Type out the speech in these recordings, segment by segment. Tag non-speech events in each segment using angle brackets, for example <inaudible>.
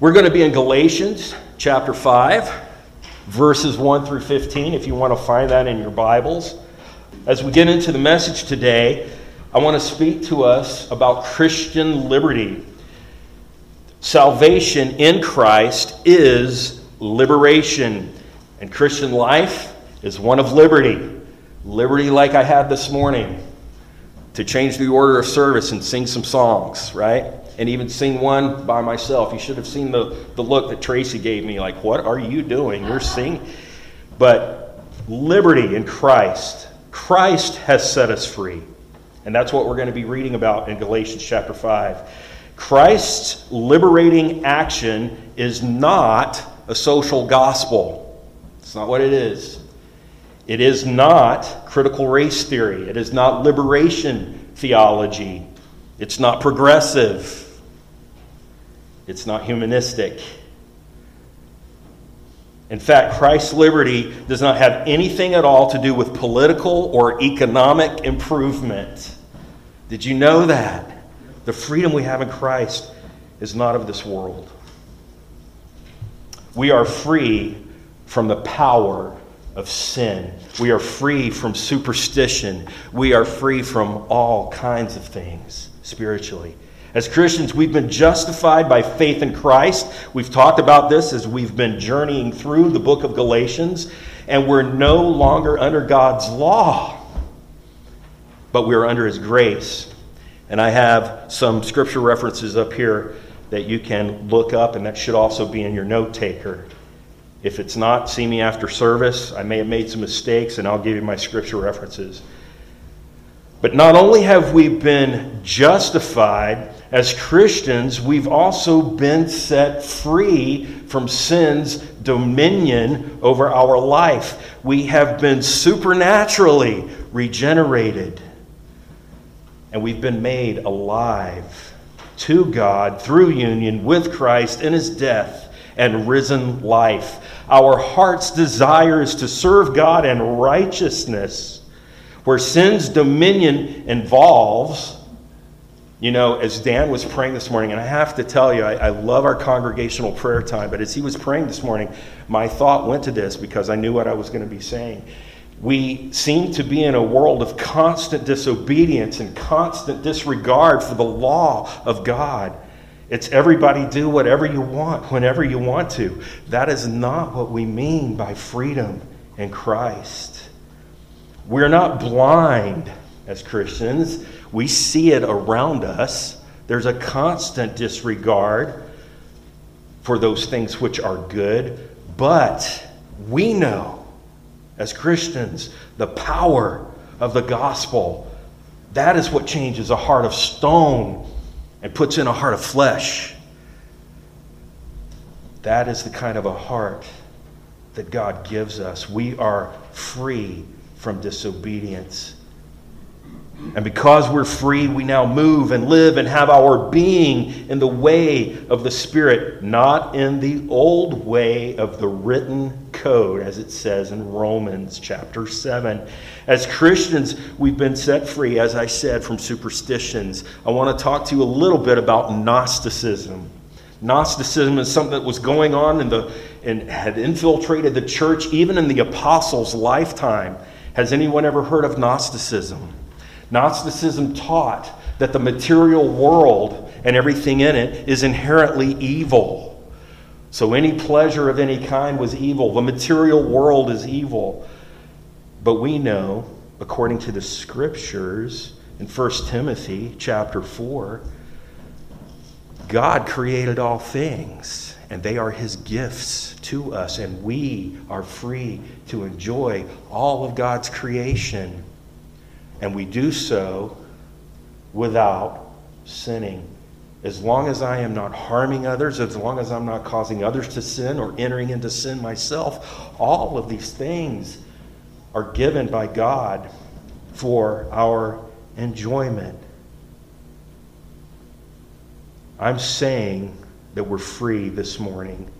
We're going to be in Galatians chapter 5, verses 1 through 15, if you want to find that in your Bibles. As we get into the message today, I want to speak to us about Christian liberty. Salvation in Christ is liberation, and Christian life is one of liberty. Liberty, like I had this morning, to change the order of service and sing some songs, right? And even sing one by myself. You should have seen the, the look that Tracy gave me like, what are you doing? You're singing. But liberty in Christ. Christ has set us free. And that's what we're going to be reading about in Galatians chapter 5. Christ's liberating action is not a social gospel. It's not what it is. It is not critical race theory. It is not liberation theology. It's not progressive. It's not humanistic. In fact, Christ's liberty does not have anything at all to do with political or economic improvement. Did you know that? The freedom we have in Christ is not of this world. We are free from the power of sin. We are free from superstition. We are free from all kinds of things spiritually. As Christians, we've been justified by faith in Christ. We've talked about this as we've been journeying through the book of Galatians, and we're no longer under God's law, but we're under His grace. And I have some scripture references up here that you can look up, and that should also be in your note taker. If it's not, see me after service. I may have made some mistakes, and I'll give you my scripture references. But not only have we been justified as Christians, we've also been set free from sin's dominion over our life. We have been supernaturally regenerated, and we've been made alive to God through union with Christ in his death and risen life. Our heart's desire is to serve God in righteousness, where sin's dominion involves. You know, as Dan was praying this morning, and I have to tell you, I, I, love our congregational prayer time, but as he was praying this morning, my thought went to this because I knew what I was going to be saying. We seem to be in a world of constant disobedience and constant disregard for the law of God. It's everybody do whatever you want, whenever you want to. That is not what we mean by freedom in Christ. We're not blind as Christians, we see it around us. There's a constant disregard for those things which are good, but we know as Christians the power of the gospel. That is what changes a heart of stone and puts in a heart of flesh. That is the kind of a heart that God gives us. We are free from disobedience. And because we're free, we now move and live and have our being in the way of the Spirit, not in the old way of the written code, as it says in Romans chapter 7. As Christians, we've been set free, as I said, from superstitions. I want to talk to you a little bit about Gnosticism. Gnosticism is something that was going on in the, and had infiltrated the church even in the apostles' lifetime. Has anyone ever heard of Gnosticism? Gnosticism taught that the material world and everything in it is inherently evil. So any pleasure of any kind was evil. The material world is evil. But we know, according to the scriptures in 1 Timothy chapter 4, God created all things, and they are his gifts to us, and we are free to enjoy all of God's creation and we do so without sinning. As long as I am not harming others, as long as I'm not causing others to sin or entering into sin myself, all of these things are given by God for our enjoyment. I'm saying that we're free this morning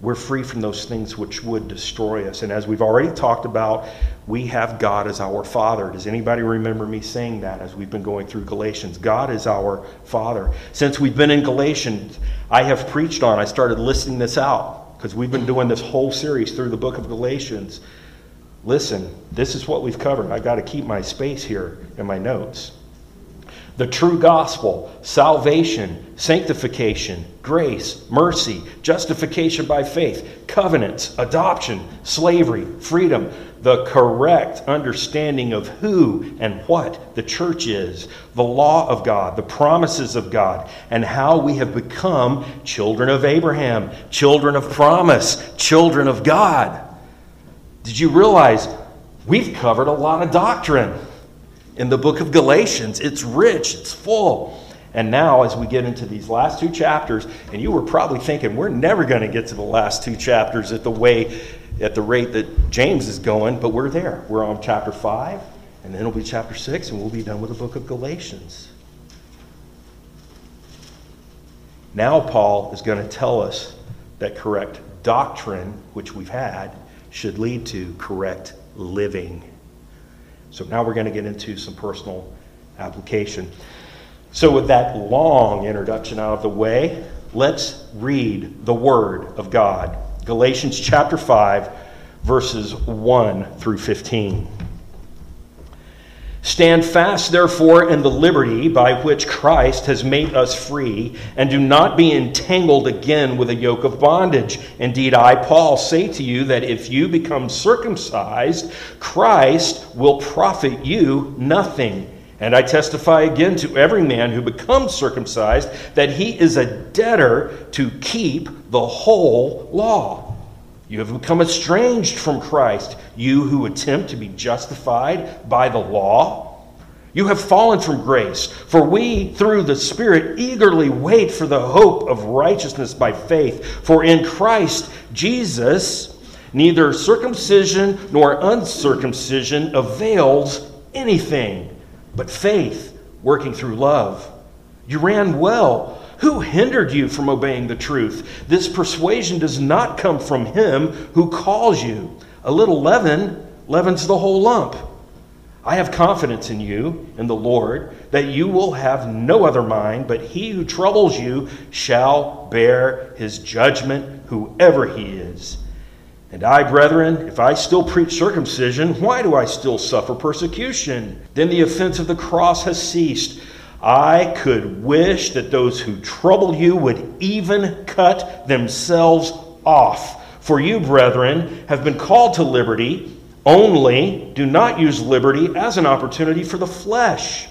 We're free from those things which would destroy us. And as we've already talked about, we have God as our Father. Does anybody remember me saying that as we've been going through Galatians? God is our Father. Since we've been in Galatians, I have preached on, I started listing this out because we've been doing this whole series through the book of Galatians. Listen, this is what we've covered. I've got to keep my space here in my notes the true gospel, salvation, sanctification, grace, mercy, justification by faith, covenants, adoption, slavery, freedom, the correct understanding of who and what the church is, the law of God, the promises of God, and how we have become children of Abraham, children of promise, children of God. Did you realize we've covered a lot of doctrine? In the book of Galatians. It's rich, it's full. And now, as we get into these last two chapters, and you were probably thinking, we're never going to get to the last two chapters at the way, at the rate that James is going, but we're there. We're on chapter 5, and then it'll be chapter 6, and we'll be done with the book of Galatians. Now, Paul is going to tell us that correct doctrine, which we've had, should lead to correct living. So now we're going to get into some personal application. So, with that long introduction out of the way, let's read the Word of God. Galatians chapter 5, verses 1 through 15. Stand fast, therefore, in the liberty by which Christ has made us free, and do not be entangled again with a yoke of bondage. Indeed, I, Paul, say to you that if you become circumcised, Christ will profit you nothing. And I testify again to every man who becomes circumcised that he is a debtor to keep the whole law. You have become estranged from Christ, you who attempt to be justified by the law. You have fallen from grace, for we, through the Spirit, eagerly wait for the hope of righteousness by faith. For in Christ Jesus, neither circumcision nor uncircumcision avails anything, but faith working through love. You ran well who hindered you from obeying the truth? This persuasion does not come from him who calls you. A little leaven leavens the whole lump. I have confidence in you, in the Lord, that you will have no other mind, but he who troubles you shall bear his judgment, whoever he is. And I, brethren, if I still preach circumcision, why do I still suffer persecution? Then the offense of the cross has ceased. I could wish that those who trouble you would even cut themselves off. For you, brethren, have been called to liberty, only do not use liberty as an opportunity for the flesh,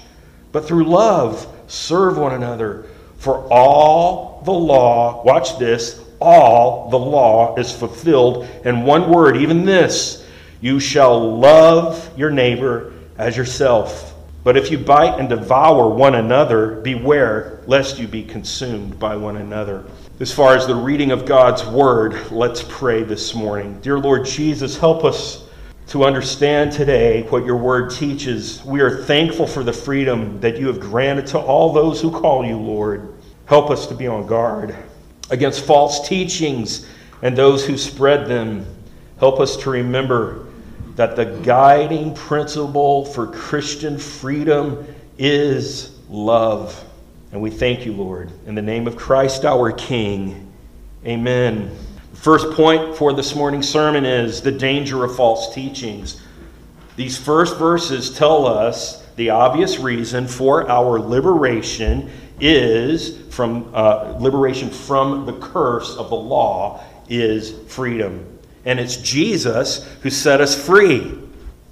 but through love serve one another. For all the law, watch this, all the law is fulfilled in one word, even this you shall love your neighbor as yourself. But if you bite and devour one another, beware lest you be consumed by one another. As far as the reading of God's word, let's pray this morning. Dear Lord Jesus, help us to understand today what your word teaches. We are thankful for the freedom that you have granted to all those who call you, Lord. Help us to be on guard against false teachings and those who spread them. Help us to remember that the guiding principle for Christian freedom is love. And we thank you, Lord. In the name of Christ our King, amen. The First point for this morning's sermon is the danger of false teachings. These first verses tell us the obvious reason for our liberation is from uh, liberation from the curse of the law is freedom. And it's Jesus who set us free.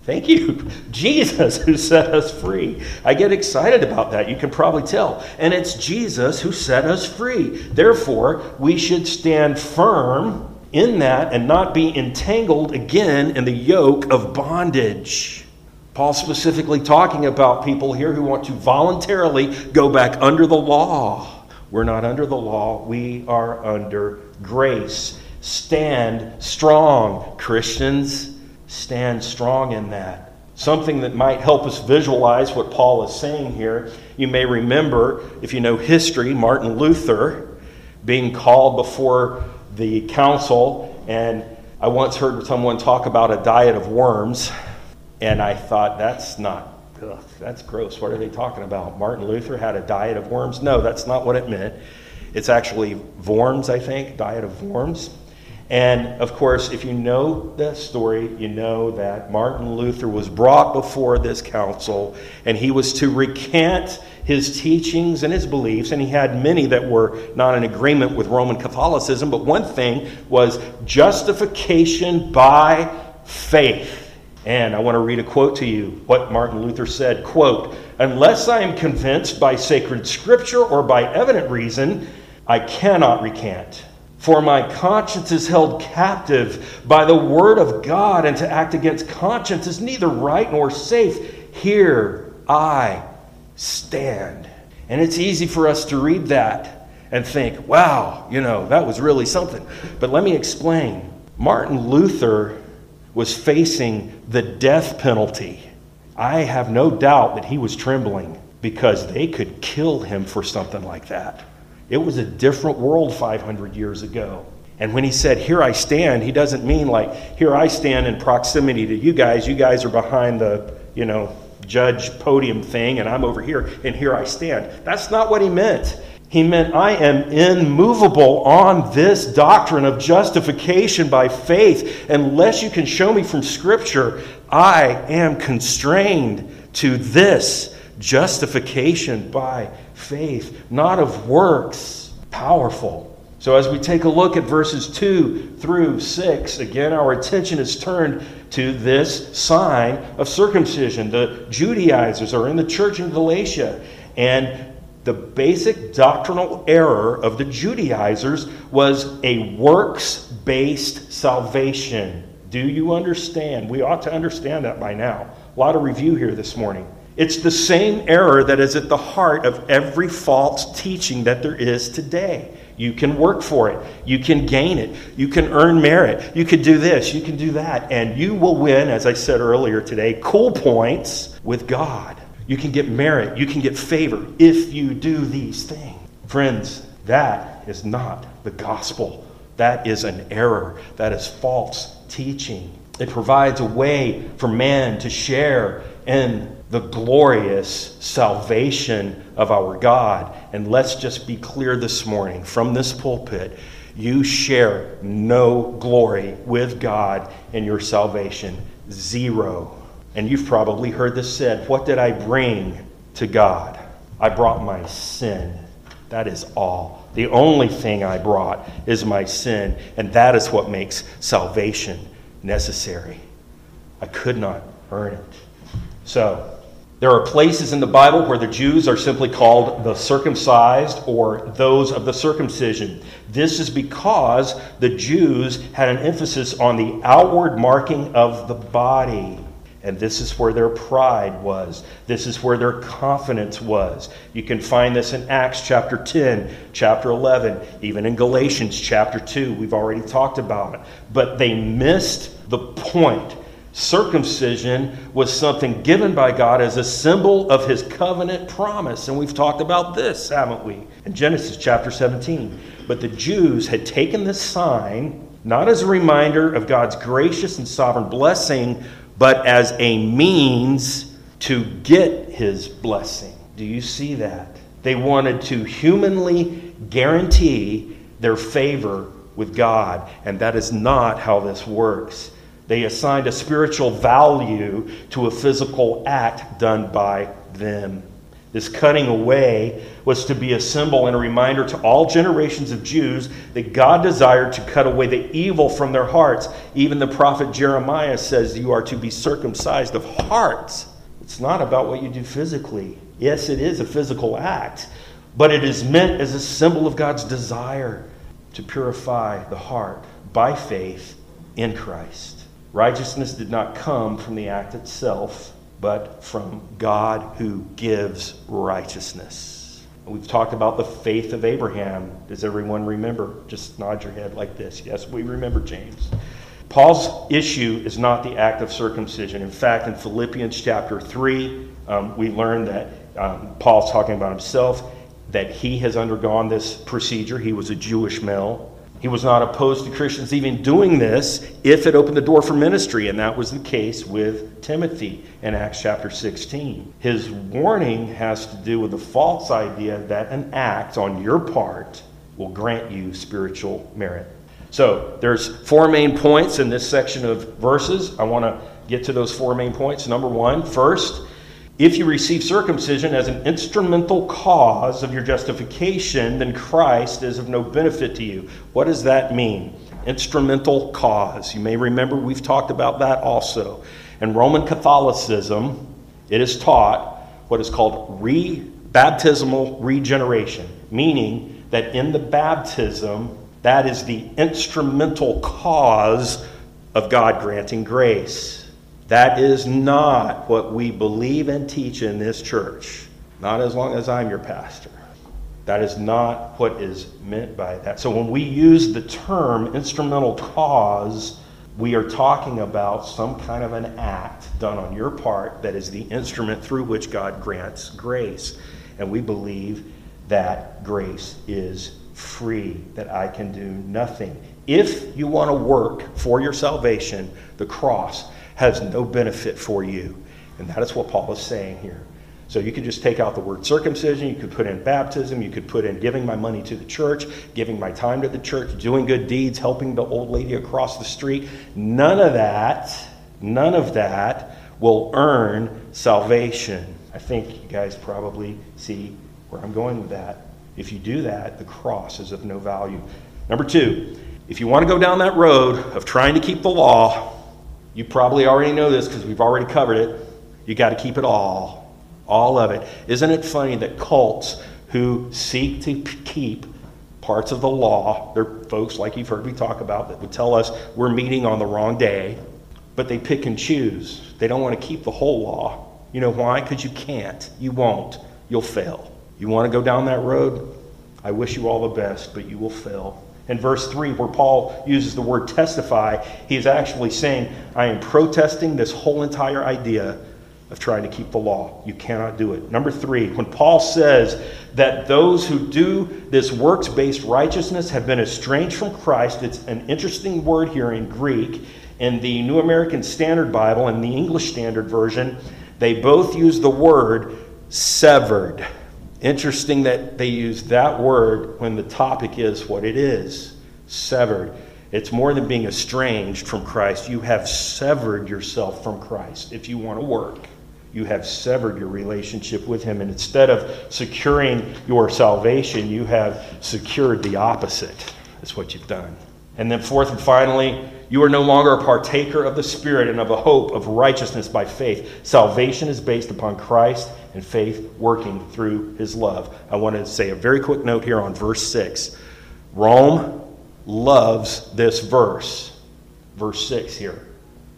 Thank you. <laughs> Jesus who set us free. I get excited about that. You can probably tell. And it's Jesus who set us free. Therefore, we should stand firm in that and not be entangled again in the yoke of bondage. Paul specifically talking about people here who want to voluntarily go back under the law. We're not under the law, we are under grace. Stand strong, Christians. Stand strong in that. Something that might help us visualize what Paul is saying here. You may remember, if you know history, Martin Luther being called before the council, and I once heard someone talk about a diet of worms, and I thought, that's not, ugh, that's gross. What are they talking about? Martin Luther had a diet of worms? No, that's not what it meant. It's actually worms, I think, diet of worms. And of course, if you know the story, you know that Martin Luther was brought before this council and he was to recant his teachings and his beliefs. And he had many that were not in agreement with Roman Catholicism, but one thing was justification by faith. And I want to read a quote to you what Martin Luther said quote, Unless I am convinced by sacred scripture or by evident reason, I cannot recant. For my conscience is held captive by the word of God, and to act against conscience is neither right nor safe. Here I stand. And it's easy for us to read that and think, wow, you know, that was really something. But let me explain. Martin Luther was facing the death penalty. I have no doubt that he was trembling because they could kill him for something like that. It was a different world 500 years ago. And when he said, Here I stand, he doesn't mean like, Here I stand in proximity to you guys. You guys are behind the, you know, judge podium thing, and I'm over here, and here I stand. That's not what he meant. He meant, I am immovable on this doctrine of justification by faith. Unless you can show me from Scripture, I am constrained to this justification by faith, not of works. Powerful. So, as we take a look at verses 2 through 6, again, our attention is turned to this sign of circumcision. The Judaizers are in the church in Galatia, and the basic doctrinal error of the Judaizers was a works based salvation. Do you understand? We ought to understand that by now. A lot of review here this morning. It's the same error that is at the heart of every false teaching that there is today. You can work for it. You can gain it. You can earn merit. You can do this. You can do that. And you will win, as I said earlier today, cool points with God. You can get merit. You can get favor if you do these things. Friends, that is not the gospel. That is an error. That is false teaching. It provides a way for man to share in the glorious salvation of our God. And let's just be clear this morning from this pulpit you share no glory with God in your salvation. Zero. And you've probably heard this said What did I bring to God? I brought my sin. That is all. The only thing I brought is my sin, and that is what makes salvation necessary. I could not earn it. So, there are places in the Bible where the Jews are simply called the circumcised or those of the circumcision. This is because the Jews had an emphasis on the outward marking of the body. And this is where their pride was. This is where their confidence was. You can find this in Acts chapter 10, chapter 11, even in Galatians chapter 2. We've already talked about it. But they missed the point circumcision was something given by God as a symbol of his covenant promise. And we've talked about this, haven't we? In Genesis chapter 17. But the Jews had taken this sign not as a reminder of God's gracious and sovereign blessing, but as a means to get his blessing. Do you see that? They wanted to humanly guarantee their favor with God, and that is not how this works. They assigned a spiritual value to a physical act done by them. This cutting away was to be a symbol and a reminder to all generations of Jews that God desired to cut away the evil from their hearts. Even the prophet Jeremiah says, You are to be circumcised of hearts. It's not about what you do physically. Yes, it is a physical act, but it is meant as a symbol of God's desire to purify the heart by faith in Christ. Righteousness did not come from the act itself, but from God who gives righteousness. We've talked about the faith of Abraham. Does everyone remember? Just nod your head like this. Yes, we remember James. Paul's issue is not the act of circumcision. In fact, in Philippians chapter 3, um, we learn that um, Paul's talking about himself, that he has undergone this procedure. He was a Jewish male He was not opposed to Christians even doing this if it opened the door for ministry, and that was the case with Timothy in Acts chapter 16. His warning has to do with the false idea that an act on your part will grant you spiritual merit. So, there's four main points in this section of verses. I want to get to those four main points. Number one, first, if you receive circumcision as an instrumental cause of your justification, then Christ is of no benefit to you. What does that mean? Instrumental cause. You may remember we've talked about that also. In Roman Catholicism, it is taught what is called re- baptismal regeneration, meaning that in the baptism, that is the instrumental cause of God granting grace. That is not what we believe and teach in this church. Not as long as I'm your pastor. That is not what is meant by that. So when we use the term instrumental cause, we are talking about some kind of an act done on your part that is the instrument through which God grants grace. And we believe that grace is free, that I can do nothing. If you want to work for your salvation, the cross has no benefit for you. And that is what Paul is saying here. So you could just take out the word circumcision, you could put in baptism, you could put in giving my money to the church, giving my time to the church, doing good deeds, helping the old lady across the street. None of that, none of that will earn salvation. I think you guys probably see where I'm going with that. If you do that, the cross is of no value. Number two, if you want to go down that road of trying to keep the law, you probably already know this because we've already covered it. You got to keep it all, all of it. Isn't it funny that cults who seek to keep parts of the law, they're folks like you've heard me talk about that would tell us we're meeting on the wrong day, but they pick and choose. They don't want to keep the whole law. You know why? Because you can't. You won't. You'll fail. You want to go down that road? I wish you all the best, but you will fail. In verse 3, where Paul uses the word testify, he's actually saying, I am protesting this whole entire idea of trying to keep the law. You cannot do it. Number three, when Paul says that those who do this works based righteousness have been estranged from Christ, it's an interesting word here in Greek. In the New American Standard Bible and the English Standard Version, they both use the word severed. Interesting that they use that word when the topic is what it is severed. It's more than being estranged from Christ. You have severed yourself from Christ if you want to work. You have severed your relationship with Him. And instead of securing your salvation, you have secured the opposite. That's what you've done. And then, fourth and finally, you are no longer a partaker of the Spirit and of a hope of righteousness by faith. Salvation is based upon Christ and faith working through his love. I want to say a very quick note here on verse 6. Rome loves this verse. Verse 6 here.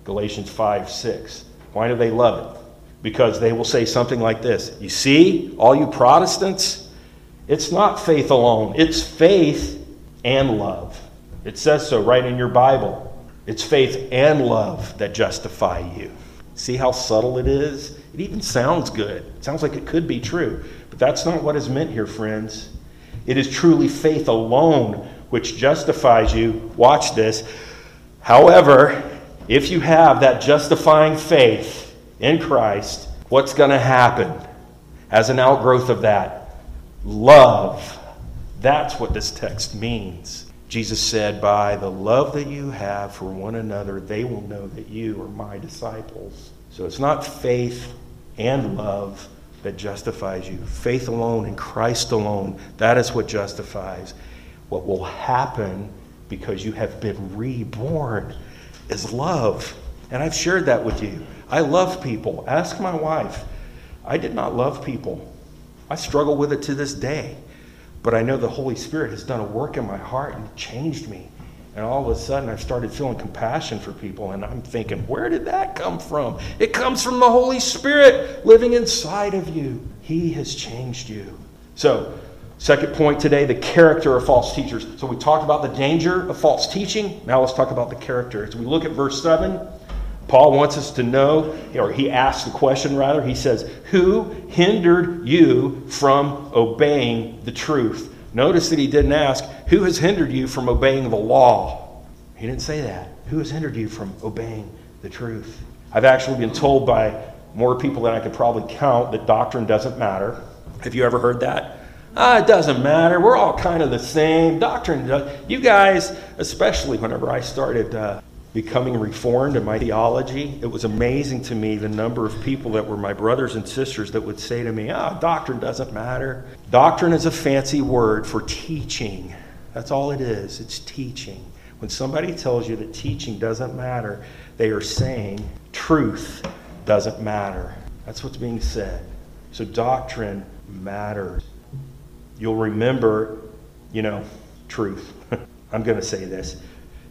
Galatians 5 6. Why do they love it? Because they will say something like this You see, all you Protestants, it's not faith alone, it's faith and love. It says so right in your Bible. It's faith and love that justify you. See how subtle it is? It even sounds good. It sounds like it could be true. But that's not what is meant here, friends. It is truly faith alone which justifies you. Watch this. However, if you have that justifying faith in Christ, what's going to happen as an outgrowth of that? Love. That's what this text means. Jesus said, By the love that you have for one another, they will know that you are my disciples. So it's not faith and love that justifies you. Faith alone in Christ alone, that is what justifies. What will happen because you have been reborn is love. And I've shared that with you. I love people. Ask my wife. I did not love people. I struggle with it to this day. But I know the Holy Spirit has done a work in my heart and changed me. And all of a sudden, I've started feeling compassion for people, and I'm thinking, where did that come from? It comes from the Holy Spirit living inside of you. He has changed you. So, second point today the character of false teachers. So, we talked about the danger of false teaching. Now, let's talk about the character. As we look at verse 7, Paul wants us to know, or he asks the question rather, he says, Who hindered you from obeying the truth? Notice that he didn't ask, Who has hindered you from obeying the law? He didn't say that. Who has hindered you from obeying the truth? I've actually been told by more people than I could probably count that doctrine doesn't matter. Have you ever heard that? Ah, it doesn't matter. We're all kind of the same. Doctrine, you guys, especially whenever I started uh, becoming reformed in my theology, it was amazing to me the number of people that were my brothers and sisters that would say to me, ah, doctrine doesn't matter. Doctrine is a fancy word for teaching. That's all it is. It's teaching. When somebody tells you that teaching doesn't matter, they are saying truth doesn't matter. That's what's being said. So doctrine matters. You'll remember, you know, truth. <laughs> I'm going to say this.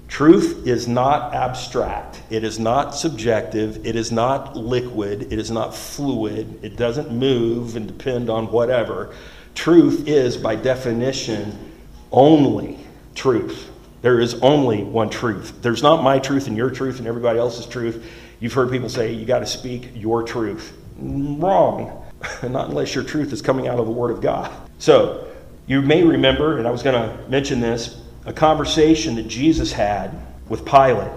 Truth is not abstract. It is not subjective. It is not liquid. It is not fluid. It doesn't move and depend on whatever. Truth is, by definition, only truth. There is only one truth. There's not my truth and your truth and everybody else's truth. You've heard people say you got to speak your truth. Wrong. <laughs> not unless your truth is coming out of the Word of God. So, you may remember, and I was going to mention this, a conversation that Jesus had with Pilate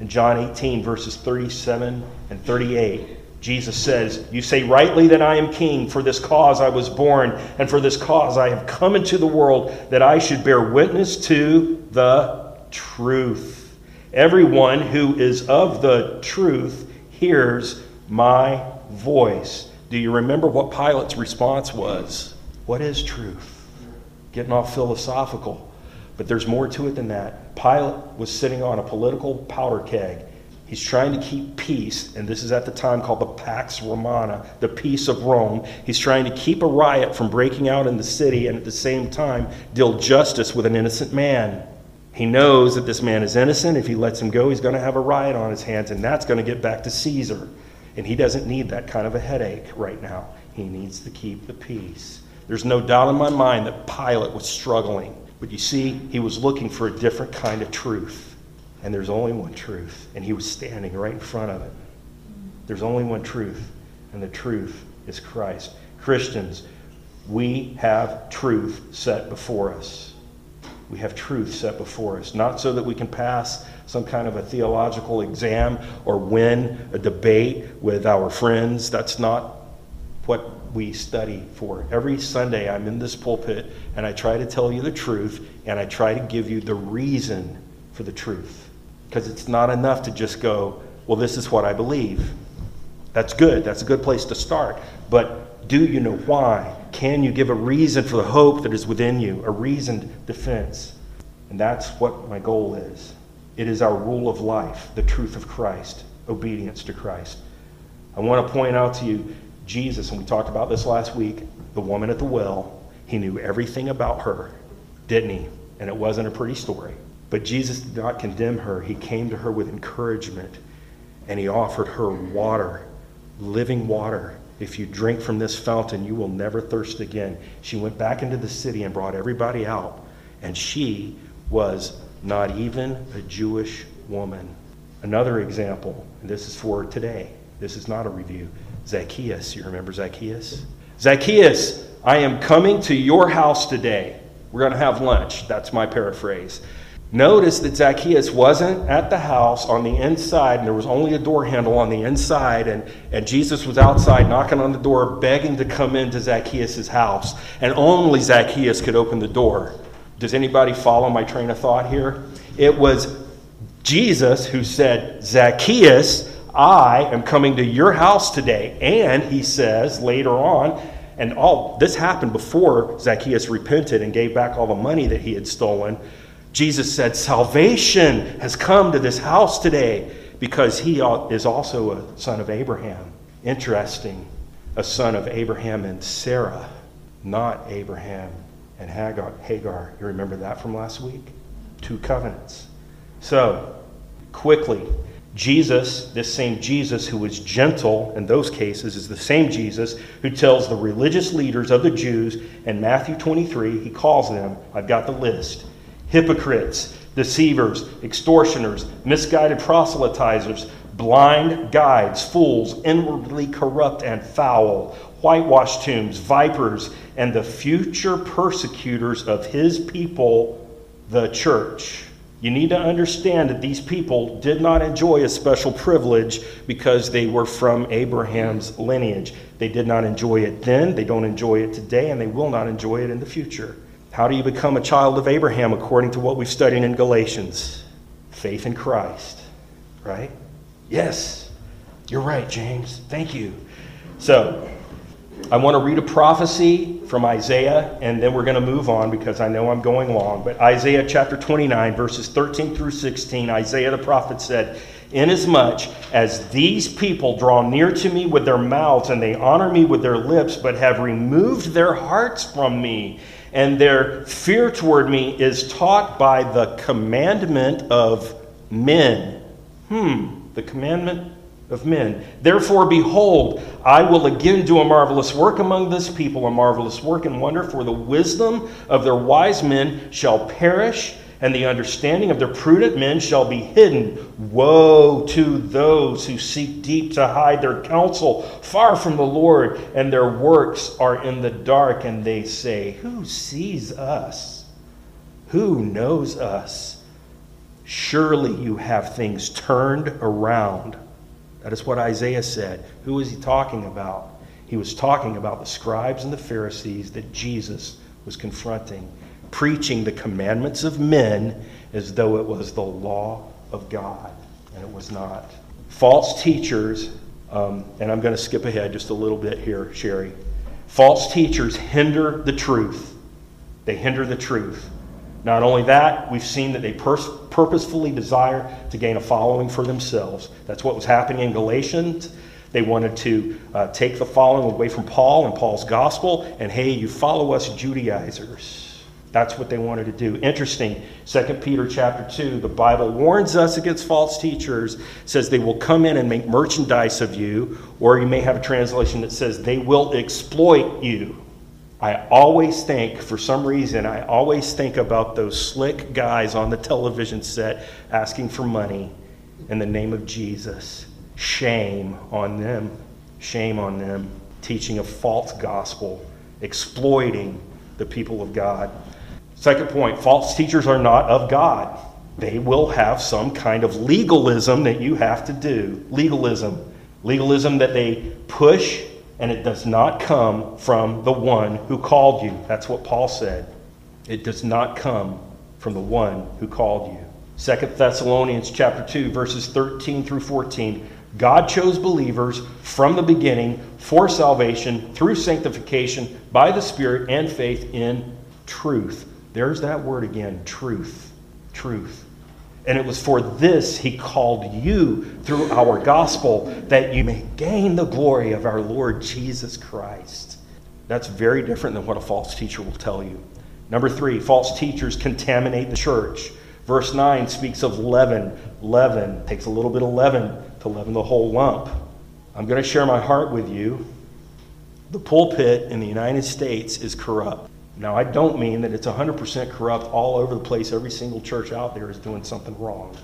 in John 18, verses 37 and 38. Jesus says, You say rightly that I am king. For this cause I was born, and for this cause I have come into the world, that I should bear witness to the truth. Everyone who is of the truth hears my voice. Do you remember what Pilate's response was? What is truth? Getting off philosophical. But there's more to it than that. Pilate was sitting on a political powder keg. He's trying to keep peace, and this is at the time called the Pax Romana, the peace of Rome. He's trying to keep a riot from breaking out in the city and at the same time deal justice with an innocent man. He knows that this man is innocent. If he lets him go, he's going to have a riot on his hands, and that's going to get back to Caesar. And he doesn't need that kind of a headache right now. He needs to keep the peace. There's no doubt in my mind that Pilate was struggling. But you see, he was looking for a different kind of truth. And there's only one truth. And he was standing right in front of it. There's only one truth. And the truth is Christ. Christians, we have truth set before us. We have truth set before us. Not so that we can pass some kind of a theological exam or win a debate with our friends. That's not what we study for. Every Sunday, I'm in this pulpit and I try to tell you the truth and I try to give you the reason for the truth. Because it's not enough to just go, well, this is what I believe. That's good. That's a good place to start. But do you know why? Can you give a reason for the hope that is within you, a reasoned defense? And that's what my goal is. It is our rule of life, the truth of Christ, obedience to Christ. I want to point out to you Jesus, and we talked about this last week, the woman at the well, he knew everything about her, didn't he? And it wasn't a pretty story. But Jesus did not condemn her. He came to her with encouragement and he offered her water, living water. If you drink from this fountain, you will never thirst again. She went back into the city and brought everybody out, and she was not even a Jewish woman. Another example, and this is for today. This is not a review. Zacchaeus. You remember Zacchaeus? Zacchaeus, I am coming to your house today. We're going to have lunch. That's my paraphrase. Notice that Zacchaeus wasn't at the house on the inside, and there was only a door handle on the inside, and, and Jesus was outside knocking on the door, begging to come into Zacchaeus' house. And only Zacchaeus could open the door. Does anybody follow my train of thought here? It was Jesus who said, Zacchaeus, I am coming to your house today. And he says later on, and all this happened before Zacchaeus repented and gave back all the money that he had stolen. Jesus said, Salvation has come to this house today because he is also a son of Abraham. Interesting, a son of Abraham and Sarah, not Abraham and Hagar. Hagar. You remember that from last week? Two covenants. So, quickly, Jesus, this same Jesus who was gentle in those cases, is the same Jesus who tells the religious leaders of the Jews in Matthew 23, he calls them, I've got the list, hypocrites, deceivers, extortioners, misguided proselytizers, blind guides, fools, inwardly corrupt and foul, whitewashed tombs, vipers, and the future persecutors of his people, the church. You need to understand that these people did not enjoy a special privilege because they were from Abraham's lineage. They did not enjoy it then, they don't enjoy it today, and they will not enjoy it in the future. How do you become a child of Abraham according to what we've studied in Galatians? Faith in Christ, right? Yes, you're right, James. Thank you. So, I want to read a prophecy from Isaiah, and then we're going to move on because I know I'm going long. But Isaiah chapter 29, verses 13 through 16, Isaiah the prophet said, Inasmuch as these people draw near to me with their mouths, and they honor me with their lips, but have removed their hearts from me, and their fear toward me is taught by the commandment of men. Hmm, the commandment of men. Therefore, behold, I will again do a marvelous work among this people, a marvelous work and wonder, for the wisdom of their wise men shall perish, and the understanding of their prudent men shall be hidden. Woe to those who seek deep to hide their counsel far from the Lord, and their works are in the dark, and they say, Who sees us? Who knows us? Surely you have things turned around that is what Isaiah said. Who was he talking about? He was talking about the scribes and the Pharisees that Jesus was confronting, preaching the commandments of men as though it was the law of God, and it was not. False teachers, um, and I'm going to skip ahead just a little bit here, Sherry. False teachers hinder the truth. They hinder the truth. Not only that, we've seen that they pers- purposefully desire to gain a following for themselves. That's what was happening in Galatians. They wanted to uh, take the following away from Paul and Paul's gospel, and hey, you follow us Judaizers. That's what they wanted to do. Interesting. 2 Peter chapter 2, the Bible warns us against false teachers, says they will come in and make merchandise of you, or you may have a translation that says they will exploit you. I always think, for some reason, I always think about those slick guys on the television set asking for money in the name of Jesus. Shame on them. Shame on them. Teaching a false gospel, exploiting the people of God. Second point false teachers are not of God. They will have some kind of legalism that you have to do. Legalism. Legalism that they push and it does not come from the one who called you. That's what Paul said. It does not come from the one who called you. Second Thessalonians chapter 2 verses 13 through 14. God chose believers from the beginning for salvation through sanctification by the Spirit and faith in truth. There's that word again, truth. Truth. And it was for this he called you through our gospel, that you may gain the glory of our Lord Jesus Christ. That's very different than what a false teacher will tell you. Number three, false teachers contaminate the church. Verse 9 speaks of leaven. Leaven takes a little bit of leaven to leaven the whole lump. I'm going to share my heart with you. The pulpit in the United States is corrupt. Now, I don't mean that it's 100% corrupt all over the place. Every single church out there is doing something wrong.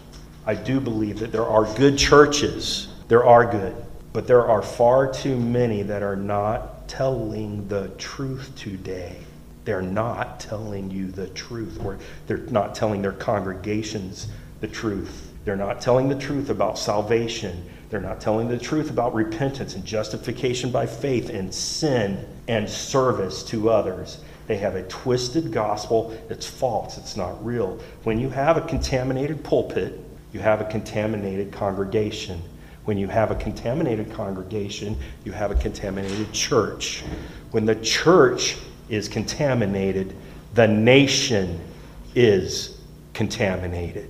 I do believe that there are good churches. There are good. But there are far too many that are not telling the truth today. They're not telling you the truth, or they're not telling their congregations the truth. They're not telling the truth about salvation. They're not telling the truth about repentance and justification by faith and sin and service to others. They have a twisted gospel. It's false. It's not real. When you have a contaminated pulpit, you have a contaminated congregation. When you have a contaminated congregation, you have a contaminated church. When the church is contaminated, the nation is contaminated.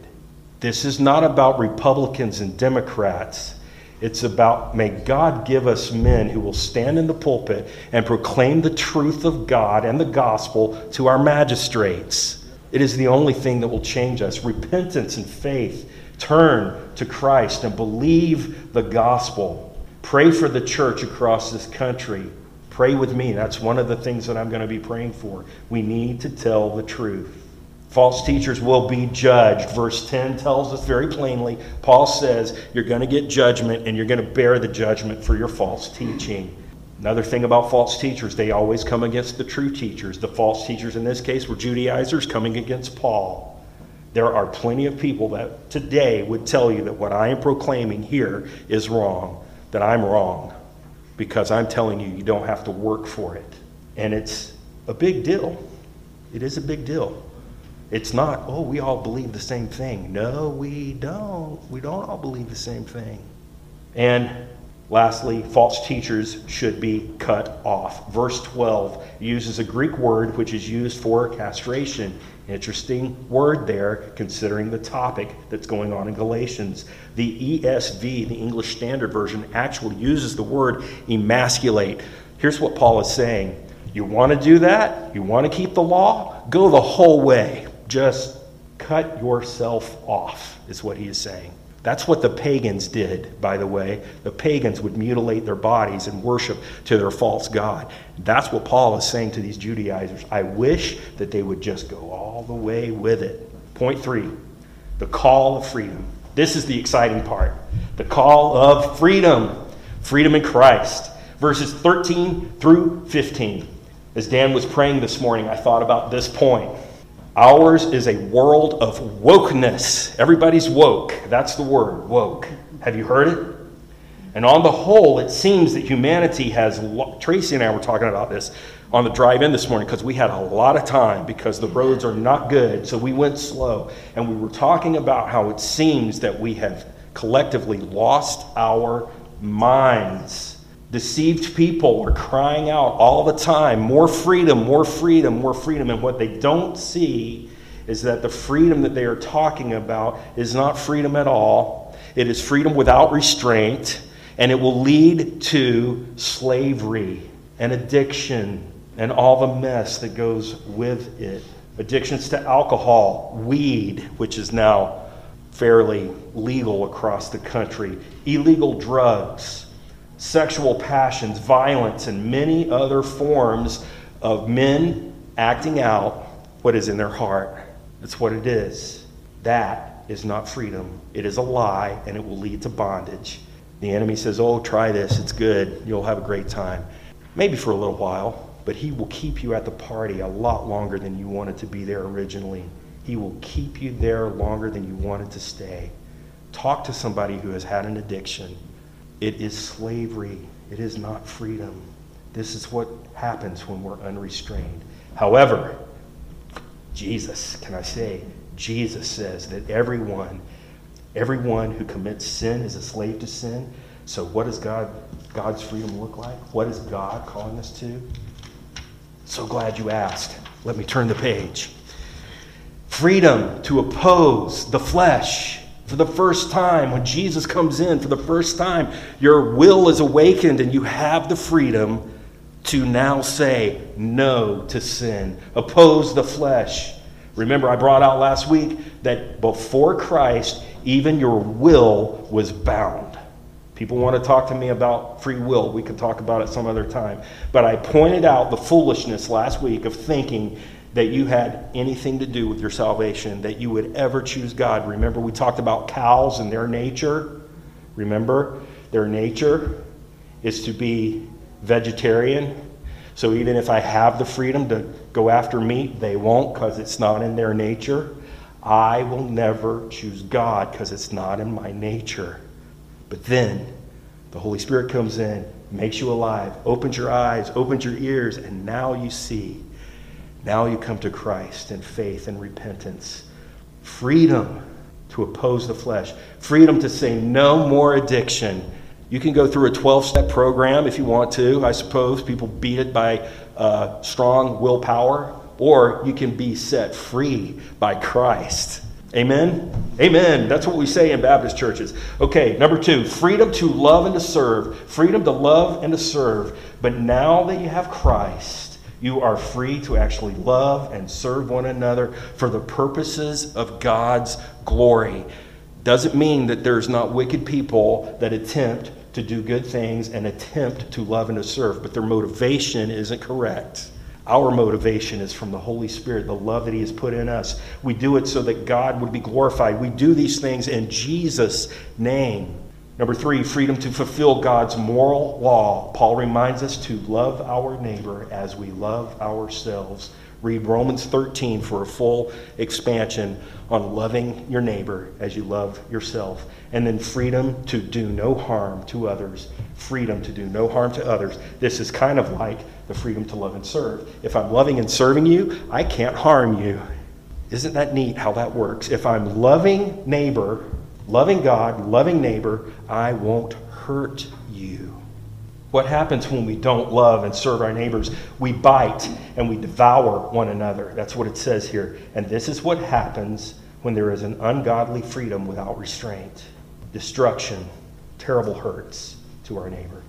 This is not about Republicans and Democrats. It's about, may God give us men who will stand in the pulpit and proclaim the truth of God and the gospel to our magistrates. It is the only thing that will change us. Repentance and faith. Turn to Christ and believe the gospel. Pray for the church across this country. Pray with me. That's one of the things that I'm going to be praying for. We need to tell the truth. False teachers will be judged. Verse 10 tells us very plainly Paul says you're going to get judgment and you're going to bear the judgment for your false teaching. Another thing about false teachers, they always come against the true teachers. The false teachers in this case were Judaizers coming against Paul. There are plenty of people that today would tell you that what I am proclaiming here is wrong, that I'm wrong, because I'm telling you you don't have to work for it. And it's a big deal. It is a big deal. It's not, oh, we all believe the same thing. No, we don't. We don't all believe the same thing. And lastly, false teachers should be cut off. Verse 12 uses a Greek word which is used for castration. Interesting word there, considering the topic that's going on in Galatians. The ESV, the English Standard Version, actually uses the word emasculate. Here's what Paul is saying You want to do that? You want to keep the law? Go the whole way just cut yourself off, is what he is saying. That's what the pagans did, by the way. The pagans would mutilate their bodies and worship to their false God. That's what Paul is saying to these Judaizers. I wish that they would just go all the way with it. Point three the call of freedom. This is the exciting part. The call of freedom. Freedom in Christ. Verses 13 through 15. As Dan was praying this morning, I thought about this point. Ours is a world of wokeness. Everybody's woke. That's the word, woke. Have you heard it? And on the whole, it seems that humanity has. Tracy and I were talking about this on the drive in this morning because we had a lot of time because the roads are not good. So we went slow. And we were talking about how it seems that we have collectively lost our minds. Deceived people are crying out all the time more freedom, more freedom, more freedom. And what they don't see is that the freedom that they are talking about is not freedom at all. It is freedom without restraint, and it will lead to slavery and addiction and all the mess that goes with it. Addictions to alcohol, weed, which is now fairly legal across the country, illegal drugs sexual passions, violence, and many other forms of men acting out what is in their heart. That's what it is. That is not freedom. It is a lie, and it will lead to bondage. The enemy says, Oh, try this. It's good. You'll have a great time. Maybe for a little while, but he will keep you at the party a lot longer than you wanted to be there originally. He will keep you there longer than you wanted to stay. Talk to somebody who has had an addiction it is slavery, it is not freedom. This is what happens when we're unrestrained. However, Jesus, can I say, Jesus says that everyone, everyone who commits sin is a slave to sin. So what does God God's freedom look like? What is God calling us to? So glad you asked. Let me turn the page. Freedom to oppose the flesh for the first time, when Jesus comes in for the first time, your will is awakened and you have the freedom to now say no to sin, oppose the flesh. Remember, I brought out last week that before Christ, even your will was bound. People want to talk to me about free will. We could talk about it some other time. But I pointed out the foolishness last week of thinking that you had anything to do with your salvation, that you would ever choose God. Remember, we talked about cows and their nature. Remember, their nature is to be vegetarian. So even if I have the freedom to go after meat, they won't because it's not in their nature. I will never choose God because it's not in my nature. But then the Holy Spirit comes in, makes you alive, opens your eyes, opens your ears, and now you see now you come to Christ in faith and repentance. Freedom to oppose the flesh, freedom to say no more addiction. You can go through a 12 step program if you want to. I suppose people beat it by uh, strong willpower, or you can be set free by Christ. Amen? Amen. That's what we say in Baptist churches. Okay, number two, freedom to love and to serve. Freedom to love and to serve. But now that you have Christ, you are free to actually love and serve one another for the purposes of God's glory. Doesn't mean that there's not wicked people that attempt to do good things and attempt to love and to serve, but their motivation isn't correct. Our motivation is from the Holy Spirit, the love that He has put in us. We do it so that God would be glorified. We do these things in Jesus' name. Number three, freedom to fulfill God's moral law. Paul reminds us to love our neighbor as we love ourselves. Read Romans 13 for a full expansion on loving your neighbor as you love yourself. And then freedom to do no harm to others. Freedom to do no harm to others. This is kind of like the freedom to love and serve. If I'm loving and serving you, I can't harm you. Isn't that neat how that works? If I'm loving neighbor, loving God, loving neighbor, I won't hurt you. What happens when we don't love and serve our neighbors? We bite and we devour one another. That's what it says here. And this is what happens when there is an ungodly freedom without restraint destruction, terrible hurts to our neighbor.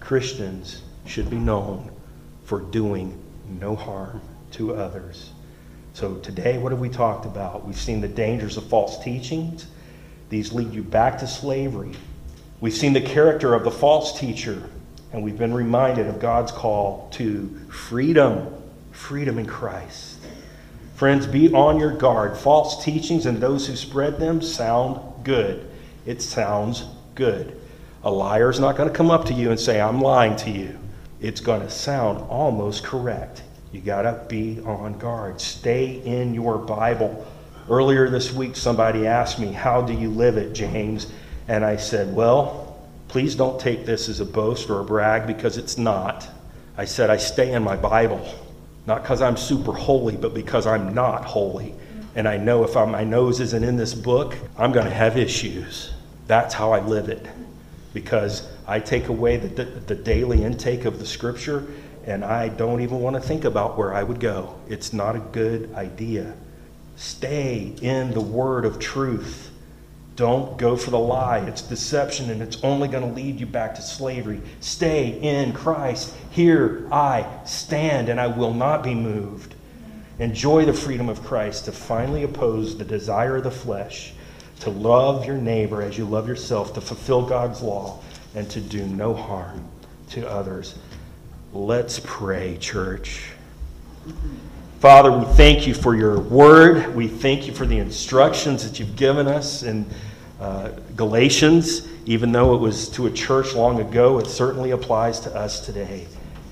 Christians should be known for doing no harm to others. So, today, what have we talked about? We've seen the dangers of false teachings. These lead you back to slavery. We've seen the character of the false teacher and we've been reminded of God's call to freedom, freedom in Christ. Friends, be on your guard. False teachings and those who spread them sound good. It sounds good. A liar's not going to come up to you and say, I'm lying to you. It's going to sound almost correct. You got to be on guard. Stay in your Bible. Earlier this week, somebody asked me, How do you live it, James? And I said, Well, Please don't take this as a boast or a brag because it's not. I said, I stay in my Bible, not because I'm super holy, but because I'm not holy. And I know if my nose isn't in this book, I'm going to have issues. That's how I live it. Because I take away the, the, the daily intake of the scripture and I don't even want to think about where I would go. It's not a good idea. Stay in the word of truth. Don't go for the lie. It's deception and it's only going to lead you back to slavery. Stay in Christ. Here I stand and I will not be moved. Enjoy the freedom of Christ to finally oppose the desire of the flesh, to love your neighbor as you love yourself, to fulfill God's law, and to do no harm to others. Let's pray, church. Father, we thank you for your word. We thank you for the instructions that you've given us in uh, Galatians. Even though it was to a church long ago, it certainly applies to us today.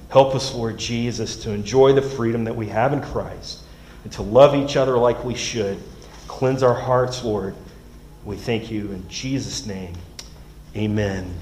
Help us, Lord Jesus, to enjoy the freedom that we have in Christ and to love each other like we should. Cleanse our hearts, Lord. We thank you in Jesus' name. Amen.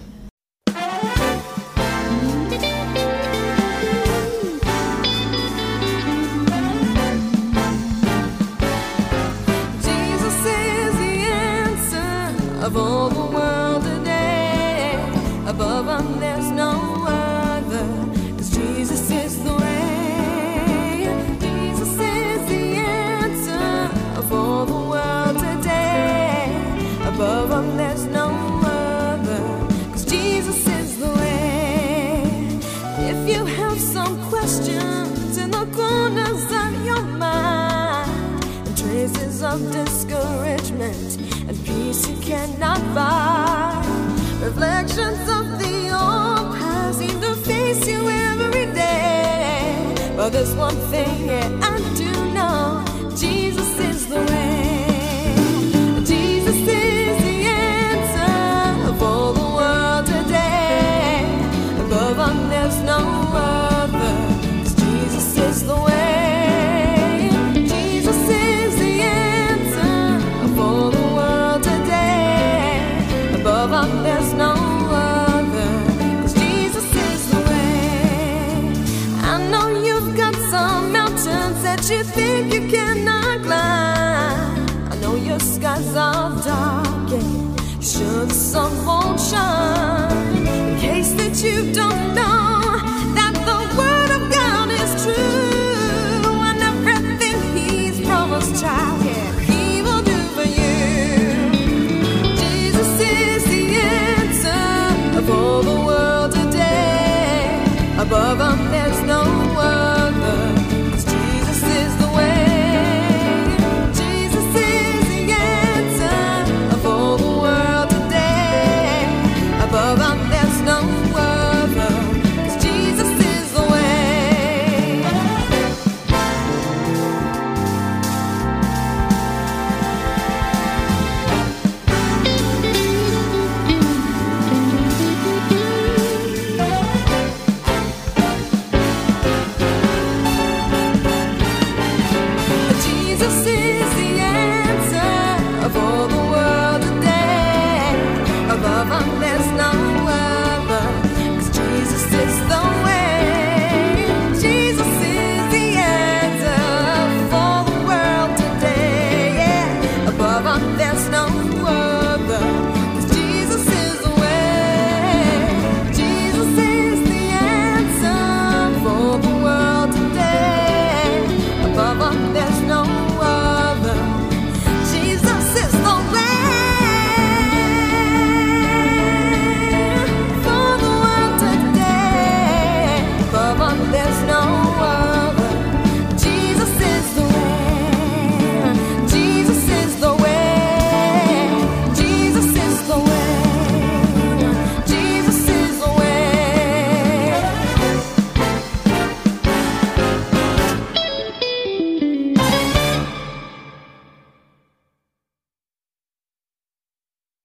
Reflections of the old past seem to face you every day. But there's one thing yeah, I